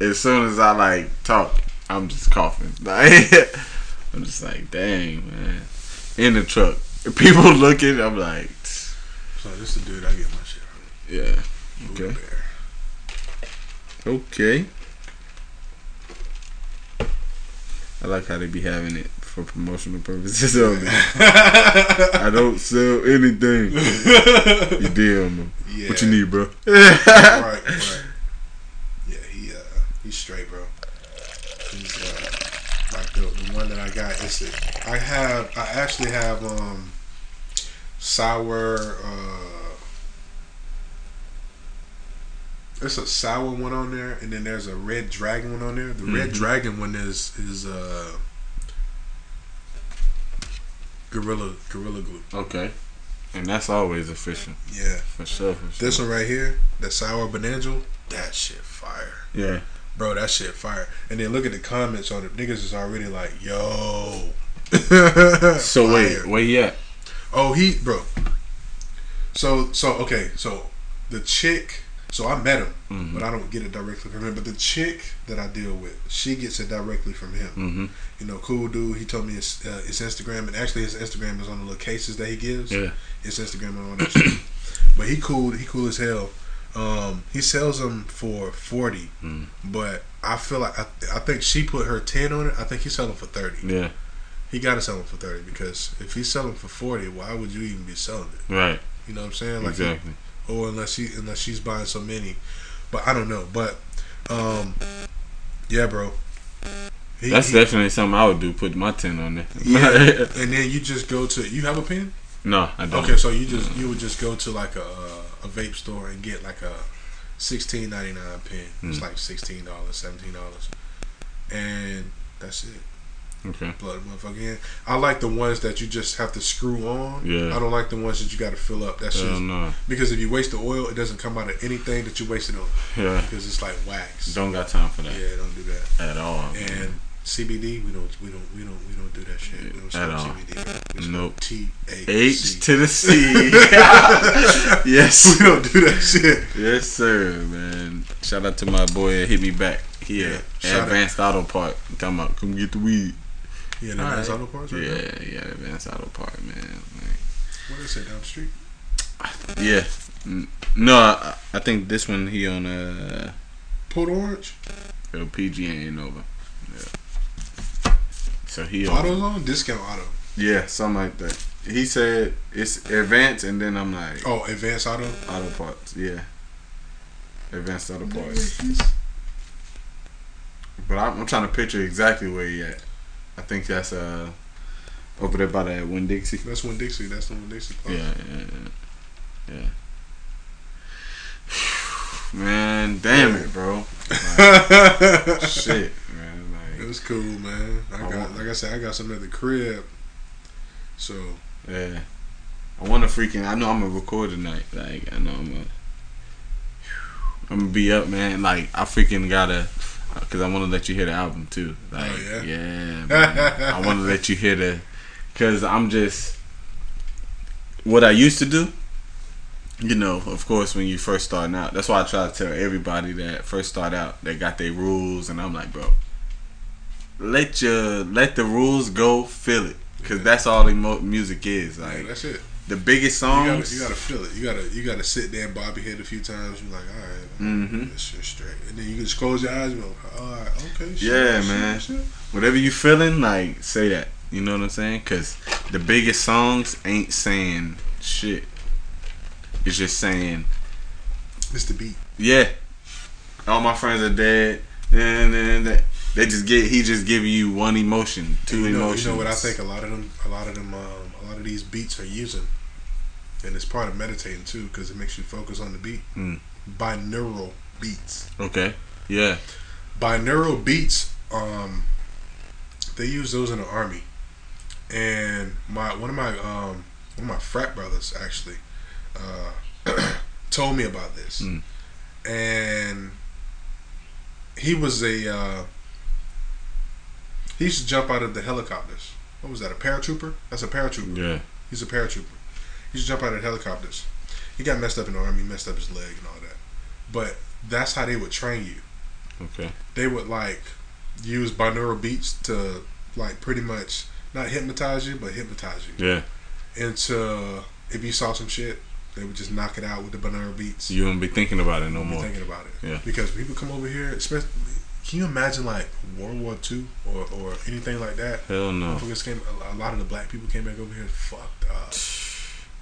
As soon as I like talk, I'm just coughing. *laughs* Like I'm just like, dang man. In the truck. *laughs* People looking, I'm like, So this the dude I get my shit from. yeah. Okay. Okay. I like how they be having it for promotional purposes only. *laughs* *laughs* I don't sell anything. You DM them. Yeah. What you need, bro? right, right. *laughs* Yeah, he uh he's straight, bro. He's uh like the, the one that I got is it, I have I actually have um sour uh There's a sour one on there, and then there's a red dragon one on there. The red Mhm. dragon one is is uh gorilla gorilla glue. Okay. And that's always efficient. Yeah. For sure. For sure. This one right here, that sour bananjal, that shit fire. Yeah. Bro, that shit fire. And then look at the comments on it. Niggas is already like, yo. *laughs* So wait, where you at? Oh, he, bro. So, so okay, so the chick. So I met him, Mhm. but I don't get it directly from him. But the chick that I deal with, she gets it directly from him. Mm-hmm. You know, cool dude. He told me his, uh, his Instagram, and actually his Instagram is on the little cases that he gives. Yeah. His Instagram and all that shit. *coughs* But he cool. He cool as hell. Um, he sells them for forty, Mm. but I feel like I, I think she put her ten on it. I think he's selling for thirty. Yeah. He got to sell them for thirty because if he's selling for forty, why would you even be selling it? Right. You know what I'm saying? Like, exactly. Or unless she unless she's buying so many, but I don't know. But um, yeah, bro. He- That's he- definitely something I would do. Put my ten on there. Yeah, *laughs* and then you just go to. You have a pen? no, I don't. Okay, so you just you would just go to like a a vape store and get like a sixteen ninety nine pen. It's Mm. like sixteen dollars, seventeen dollars, and that's it. Okay. The motherfucker. I like the ones that you just have to screw on. Yeah. I don't like the ones that you got to fill up. That shit. Hell no. Because if you waste the oil, it doesn't come out of anything that you wasted on. Yeah. Because it's like wax. Don't got time for that Yeah, don't do that. at all. And CBD, we don't, we don't, we don't, we don't do that shit. We don't At smoke all. CBD. We Nope. T A H to the C. *laughs* *laughs* yes. we don't do that shit. Yes, sir, man. Shout out to my boy. Hit me back here. Yeah, shout Advanced Auto Part. Talking about come get the weed. Yeah, that Alright. auto parts. Right Yeah, there? yeah. Advanced Auto Part, man. What is it down the street? Yeah. No, I, I think this one he on uh Port Orange. LPG ain't over. Yeah. So he on, Auto's on discount auto. yeah, something like that. He said it's advanced, and then I'm like Oh, advanced auto. auto parts. Yeah, advanced auto parts. But I'm, I'm trying to picture exactly where he at. I think that's uh over there by that Winn Dixie. That's Winn Dixie. That's the Winn Dixie. Yeah, yeah, yeah. yeah. *sighs* Man, damn it, bro. Like, *laughs* shit, man. It was cool, man. I I got, like I said, I got some at the crib. So yeah. I want to freaking. I know I'm gonna record tonight. Like, I know I'm gonna. I'm gonna be up, man. Like, I freaking gotta. Cause I want to let you hear the album too. Like, Oh, yeah? man. I want to let you hear the. Cause I'm just. What I used to do. You know, of course, when you first starting out, that's why I try to tell everybody that first start out, they got their rules, and I'm like, bro, let your let the rules go, feel it, cause that's all the mo- music is. yeah, Like that's it. The biggest You gotta, songs. you gotta feel it. You gotta, you gotta sit there and bob your head a few times. You're like, all right, mm-hmm. this shit straight. And then you can just close your eyes. And go, all right, okay. Shit, Yeah, shit, man. shit. whatever you feeling, like say that. You know what I'm saying? Cause the biggest songs ain't saying shit. It's just saying, It's the beat. yeah, all my friends are dead, and then they, they just get he just giving you one emotion, two you know, emotions. You know what I think? A lot of them, a lot of them, um, a lot of these beats are using, and it's part of meditating too, because it makes you focus on the beat. Mm. Binaural beats. Okay, yeah, binaural beats um they use those in the army and my one of my um one of my frat brothers actually uh *clears throat* told me about this Mm. and he was a uh he used to jump out of the helicopters what was that a paratrooper that's a paratrooper yeah, He's a paratrooper. He used to jump out of helicopters. He got messed up in the army, messed up his leg and all that. But that's how they would train you. okay, They would like use binaural beats to like pretty much not hypnotize you, but hypnotize you. yeah. Into if you saw some shit, they would just knock it out with the binaural beats. You wouldn't be thinking about it no more. thinking about it. Yeah. Because people come over here, especially. Can you imagine like World War Two or, or anything like that? Hell no. Came, a lot of the black people came back over here fucked up. *sniffs*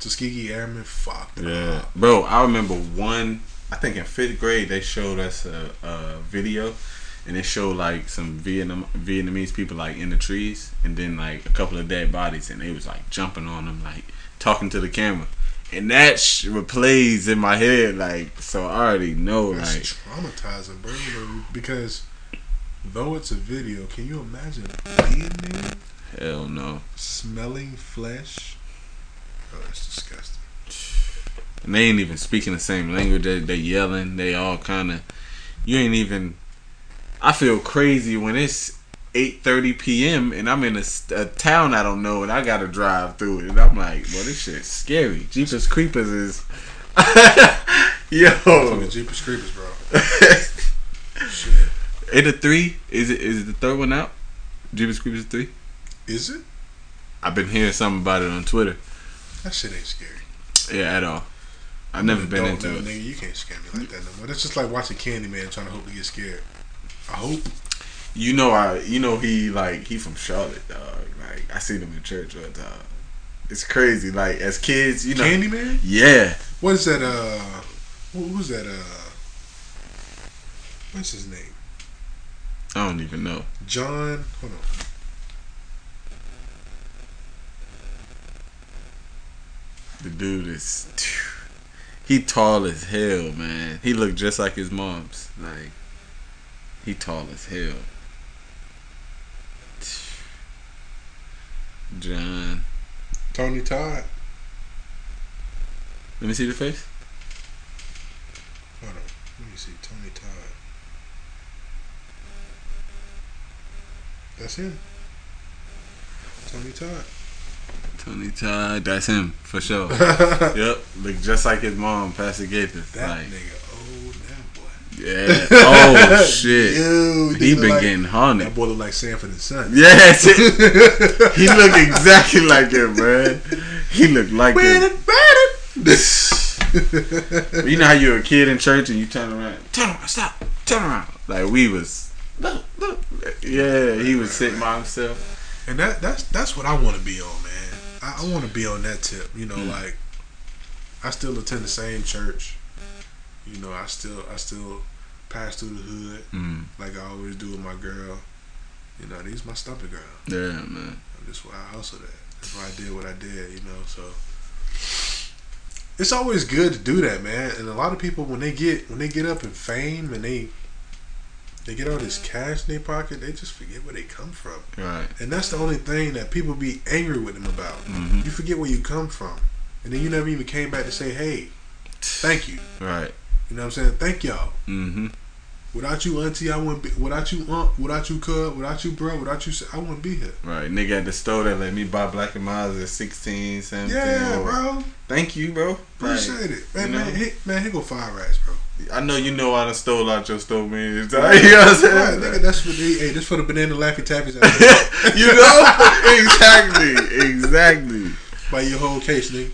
Tuskegee Airmen fucked Yeah, up. bro. I remember one. I think in fifth grade they showed us a, a video, and it showed like some Vietnam Vietnamese people like in the trees, and then like a couple of dead bodies, and they was like jumping on them, like talking to the camera. and that sh- plays in my head like so. I already know That's like traumatizing, bro. Because though it's a video, can you imagine being there, hell no. smelling flesh? Oh, that's disgusting. And they ain't even speaking the same language. They, they yelling. They all kind of. You ain't even. I feel crazy when it's 8:30 p.m. and I'm in a town I don't know and I gotta drive through it and I'm like, well, this shit's scary. Jeepers Creepers is. *laughs* Yo. Fucking Jeepers Creepers, bro. Shit. *laughs* Is it three? Is it is it the third one out? Jeepers Creepers three. Is it? I've been hearing something about it on Twitter. That shit ain't scary. Yeah, at all. I've never been into it. Nigga, you can't scare me like that no more. That's just like watching Candyman trying to hope to get scared. I hope. You know, I you know he like he from Charlotte, dog. Like I seen him in church one time. It's crazy. Like as kids, you know. Candyman? Yeah, What is that? Uh, who, who's that? Uh, what's his name? I don't even know. John. Hold on. The dude is he tall as hell, man. He looked just like his mom's. Like he tall as hell. John, Tony Todd. let me see the face. Hold on. Let me see. Tony Todd. That's him. Tony Todd. Tony Todd, that's him for sure. *laughs* yep, look just like his mom, Pastor Gaither. Like, nigga. Oh, that boy. yeah. Oh *laughs* shit. Ew, He been like, getting haunted. That boy look like Sanford and Son. Yes, *laughs* he look exactly like him, man. He looked like him. you know how you're a kid in church and you turn around, turn around, stop, turn around. Like we was, look, look. Yeah, he was sitting by himself. And that that's that's what I want to be on, man. I, I want to be on that tip. You know, Mm. like I still attend the same church. You know, I still I still pass through the hood Mm, like I always do with my girl. You know, these my stumpy girl. yeah, man. That's why I hustled that. That's why I did what I did. You know, so it's always good to do that, man. And a lot of people when they get when they get up in fame and they they get all this cash in their pocket, they just forget where they come from. Right. And that's the only thing that people be angry with them about. hmm You forget where you come from. And then you never even came back to say, hey, thank you. Right. You know what I'm saying? Thank y'all. hmm Without you, auntie, I wouldn't be. Without you, aunt, without you, cuz, without you, bro, without you, I wouldn't be here. Right. Nigga at the store that let me buy Black and Milds at 16, 17. Yeah, or- bro. Thank you, bro. Like, Appreciate it. Man, man, here, man, here go five rats, bro. I know you know I done stole out your store many times. *laughs* You know what I'm saying? Right, nigga, that's for the, hey, this for the banana laffy taffies *laughs* you know? *laughs* exactly. Exactly. Buy your whole case, nigga.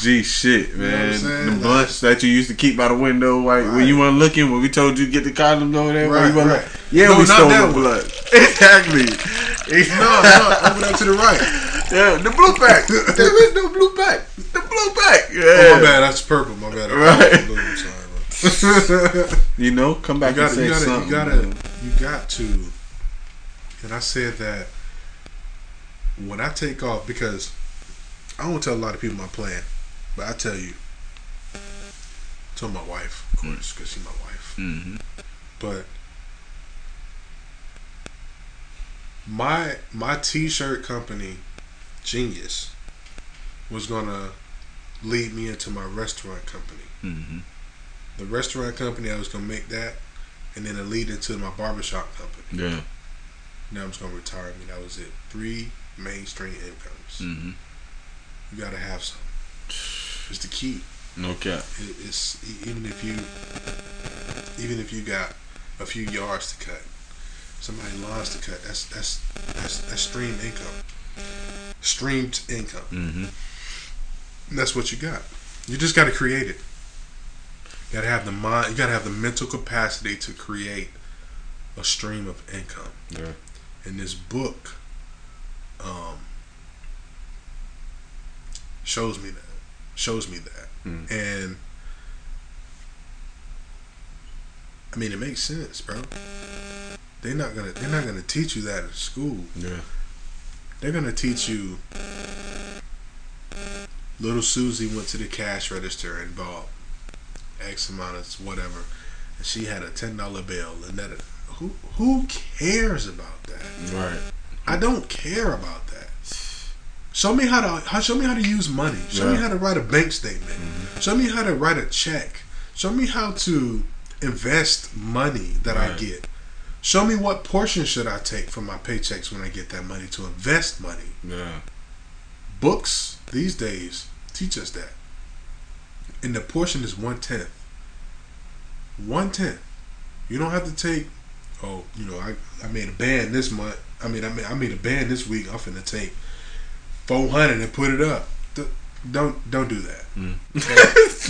Gee, shit, know what I'm man. the Like- blunts that you used to keep by the window like, when you weren't looking, when we told you to get the condoms over there. Right, you wasn't- Yeah, No, we stole that the one. blunt. *laughs* Exactly. No, no, over there to the right. Yeah, the blue pack. there is no blue pack. The blue pack. Yeah. Oh, my bad, that's purple. My bad. Right. I'm sorry, bro. *laughs* You know, come back you gotta, say you gotta, something. you gotta, you got to. And I said that when I take off because I don't tell a lot of people my plan, but I tell you, tell my wife, of course, because she's my wife. Mhm. But my my t-shirt company, Genius, was gonna lead me into my restaurant company Mhm. the restaurant company, I was gonna make that, and then it lead into my barbershop company. Yeah. Now I'm just gonna retire. I mean, that was it. Three mainstream incomes. Mhm. You gotta have some. *sighs* *sighs* *sighs* It's the key. No cap. It, it's even if you, even if you got a few yards to cut, somebody lawns to cut. That's that's that's that's stream income. Streamed income. Mm-hmm. That's what you got. You just got to create it. You got to have the mind. You got to have the mental capacity to create a stream of income. Yeah. And this book um, shows me that. Shows me that. Mm. And I mean, it makes sense, bro. They're not gonna. They're not gonna teach you that in school. Yeah. They're gonna teach you. Little Susie went to the cash register and bought X amount of whatever, and she had a ten dollar bill. And that who who cares about that? Right. I don't care about that. Show me how to how, show me how to use money. Show me how to write a bank statement. Mm-hmm. Show me how to write a check. Show me how to invest money that I get. Show me what portion should I take from my paychecks when I get that money to invest money. Yeah. Books these days teach us that. And the portion is one tenth. One tenth. You don't have to take. Oh, you know, I, I made a band this month. I mean, I made I made a band this week. I'm finna take four hundred and put it up. Don't don't do that. Mm. *laughs* it's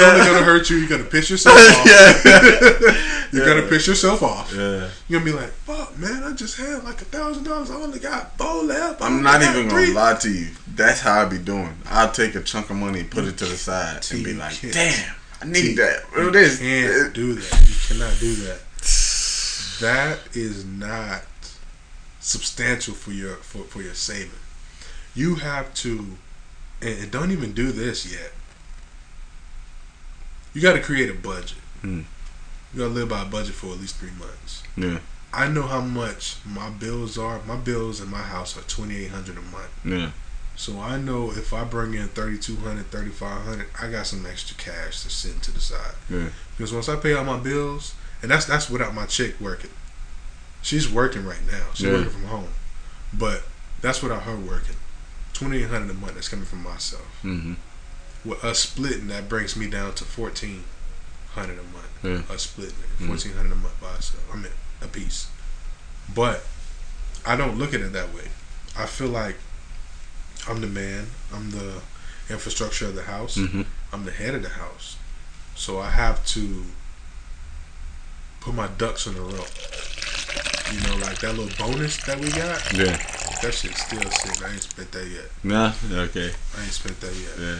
Yeah. only gonna hurt you. You're *laughs* *laughs* gonna piss yourself off. yeah. You're gonna piss yourself off. Yeah. You're gonna be like, "Fuck, man! I just had like a thousand dollars. I only got four left. I'm not even three." gonna lie to you. That's how I be doing. I'll take a chunk of money, put it to the side, and be like, can't. "Damn, I need See, that." You What is can't do that. You cannot do that. That is not substantial for your for, for your saving. You have to, and, don't even do this yet. You got to create a budget. Hmm. You got to live by a budget for at least three months. Yeah. I know how much my bills are. My bills in my house are twenty eight hundred a month. Yeah. So I know if I bring in 3200 3500 I got some extra cash to send to the side. Yeah. Because once I pay all my bills, and that's that's without my chick working. She's working right now. She's Yeah. working from home. But that's without her working. 2800 a month that's coming from myself. Mm-hmm. With us splitting, that brings me down to 1400 a month. Yeah. Us splitting Mm. it. 1400 a month by ourselves. I mean, a piece. But I don't look at it that way. I feel like I'm the man. I'm the infrastructure of the house. Mm-hmm. I'm the head of the house. So I have to put my ducks in a row. You know, like that little bonus that we got, Yeah. that shit's still sitting. I ain't spent that yet. Nah. Okay. I ain't spent that yet. Yeah.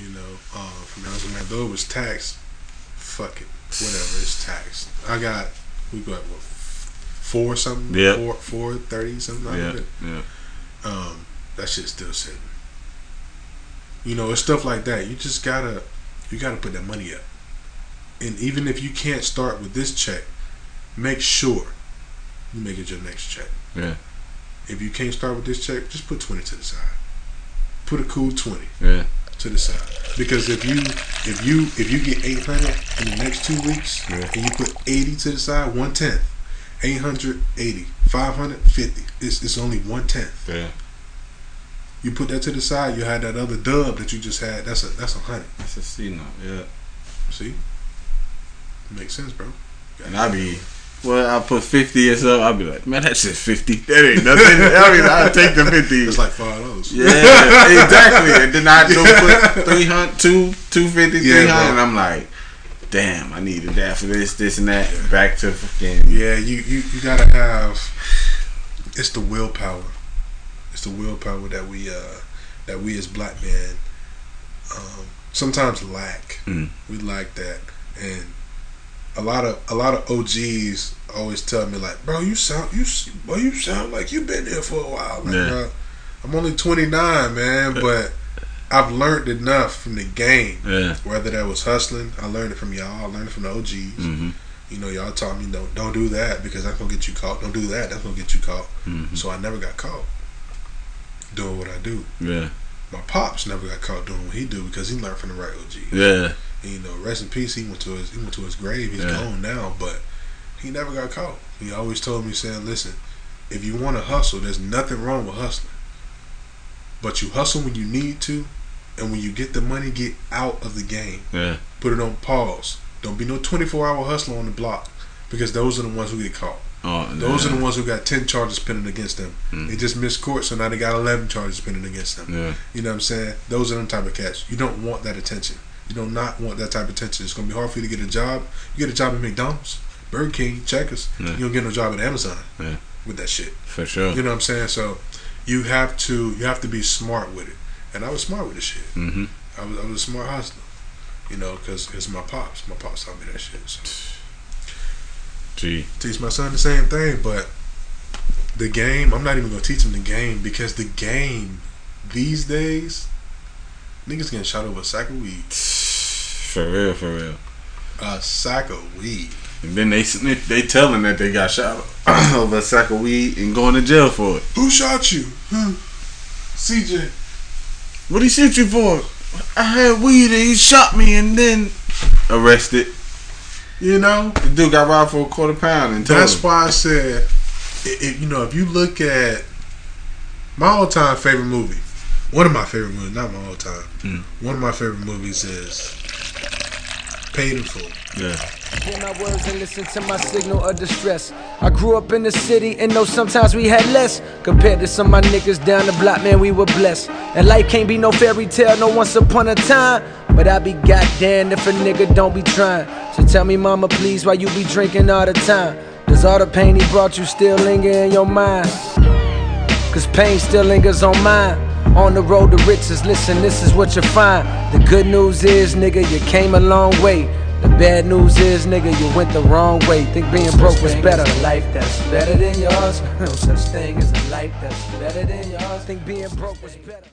You know, um, from now on, though it was taxed, fuck it. Whatever, it's taxed. I got, we got what, four something? Yeah. Four, four thirty something Yeah. Yeah. um, that shit's still sitting. You know, it's stuff like that. You just gotta, you gotta put that money up. And even if you can't start with this check, make sure you make it your next check. Yeah. If you can't start with this check, just put twenty to the side. Put a cool twenty Yeah. to the side. Because if you if you if you get eight hundred in the next two weeks Yeah. and you put eighty to the side, one tenth. 880, 550. It's it's only one tenth. Yeah. You put that to the side, you had that other dub that you just had. That's a that's a hundred. That's a C note. Yeah. See, makes sense, bro. And I be, well, I put fifty or so. I'll be like, man, that's just fifty. That ain't nothing. *laughs* I mean, I take the fifty. It's like five dollars. Yeah, exactly. And then I go put *laughs* 300, 2, 250, Yeah, 300, bro. and I'm like, damn, I needed that for this, this, and that. Back to fucking. Yeah, you, you you gotta have. It's the willpower. It's the willpower that we uh that we as black men um, sometimes lack. Mm. We lack that, and a lot of a lot of OGs always tell me like, bro, you sound you boy, you sound like you've been here for a while. Like, Yeah. bro, I'm only 29, man, but I've learned enough from the game. Yeah. Whether that was hustling, I learned it from y'all. I learned it from the OGs. Mm-hmm. You know, y'all taught me don't don't do that because that's gonna get you caught. Don't do that. That's gonna get you caught. Mm-hmm. So I never got caught doing what I do. Yeah. My pops never got caught doing what he do because he learned from the right OG. Yeah. And, you know, rest in peace. He went to his he went to his grave. He's Yeah. gone now, but he never got caught. He always told me, saying, "Listen, if you want to hustle, there's nothing wrong with hustling, but you hustle when you need to, and when you get the money, get out of the game. Yeah. Put it on pause. Don't be no 24 hour hustler on the block because those are the ones who get caught. Oh, Those yeah. are the ones who got 10 charges pending against them. Mm. They just missed court, so now they got 11 charges pending against them. Yeah. You know what I'm saying? Those are them type of cats. You don't want that attention. You do not want that type of attention. It's going to be hard for you to get a job. You get a job at McDonald's, Burger King, Checkers. Yeah. You don't get no job at Amazon Yeah. with that shit. For sure. You know what I'm saying? So you have to you have to be smart with it. And I was smart with this shit. Mm-hmm. I was, I was a smart hustler. You know, because it's my pops. My pops taught me that shit. So Gee. teach my son the same thing, but the game, I'm not even gonna teach him the game because the game these days, niggas getting shot over a sack of weed. For real, for real. A sack of weed. And then they they telling that they got shot *clears throat* over a sack of weed and going to jail for it. Who shot you? Hmm. CJ. What he shoot you for? I had weed and he shot me and then arrested. You know, The dude got robbed for a quarter pound and that's him. why I said, i- if, you know, if you look at my all-time favorite movie, one of my favorite movies, not my all-time, Mm. one of my favorite movies is Paid in Full. Yeah. Hear my words and listen to my signal of distress. I grew up in the city and know sometimes we had less. Compared to some of my niggas down the block, man, we were blessed. And life can't be no fairy tale, no once upon a time. But I be goddamn if a nigga don't be trying. So tell me, mama, please, why you be drinking all the time? Does all the pain he brought you still linger in your mind? Cause pain still lingers on mine. On the road to riches, listen, this is what you find. The good news is, nigga, you came a long way. The bad news is, nigga, you went the wrong way. Think being broke was better. A life that's better than yours. No *laughs* such thing as a life that's better than yours. Think being broke was better.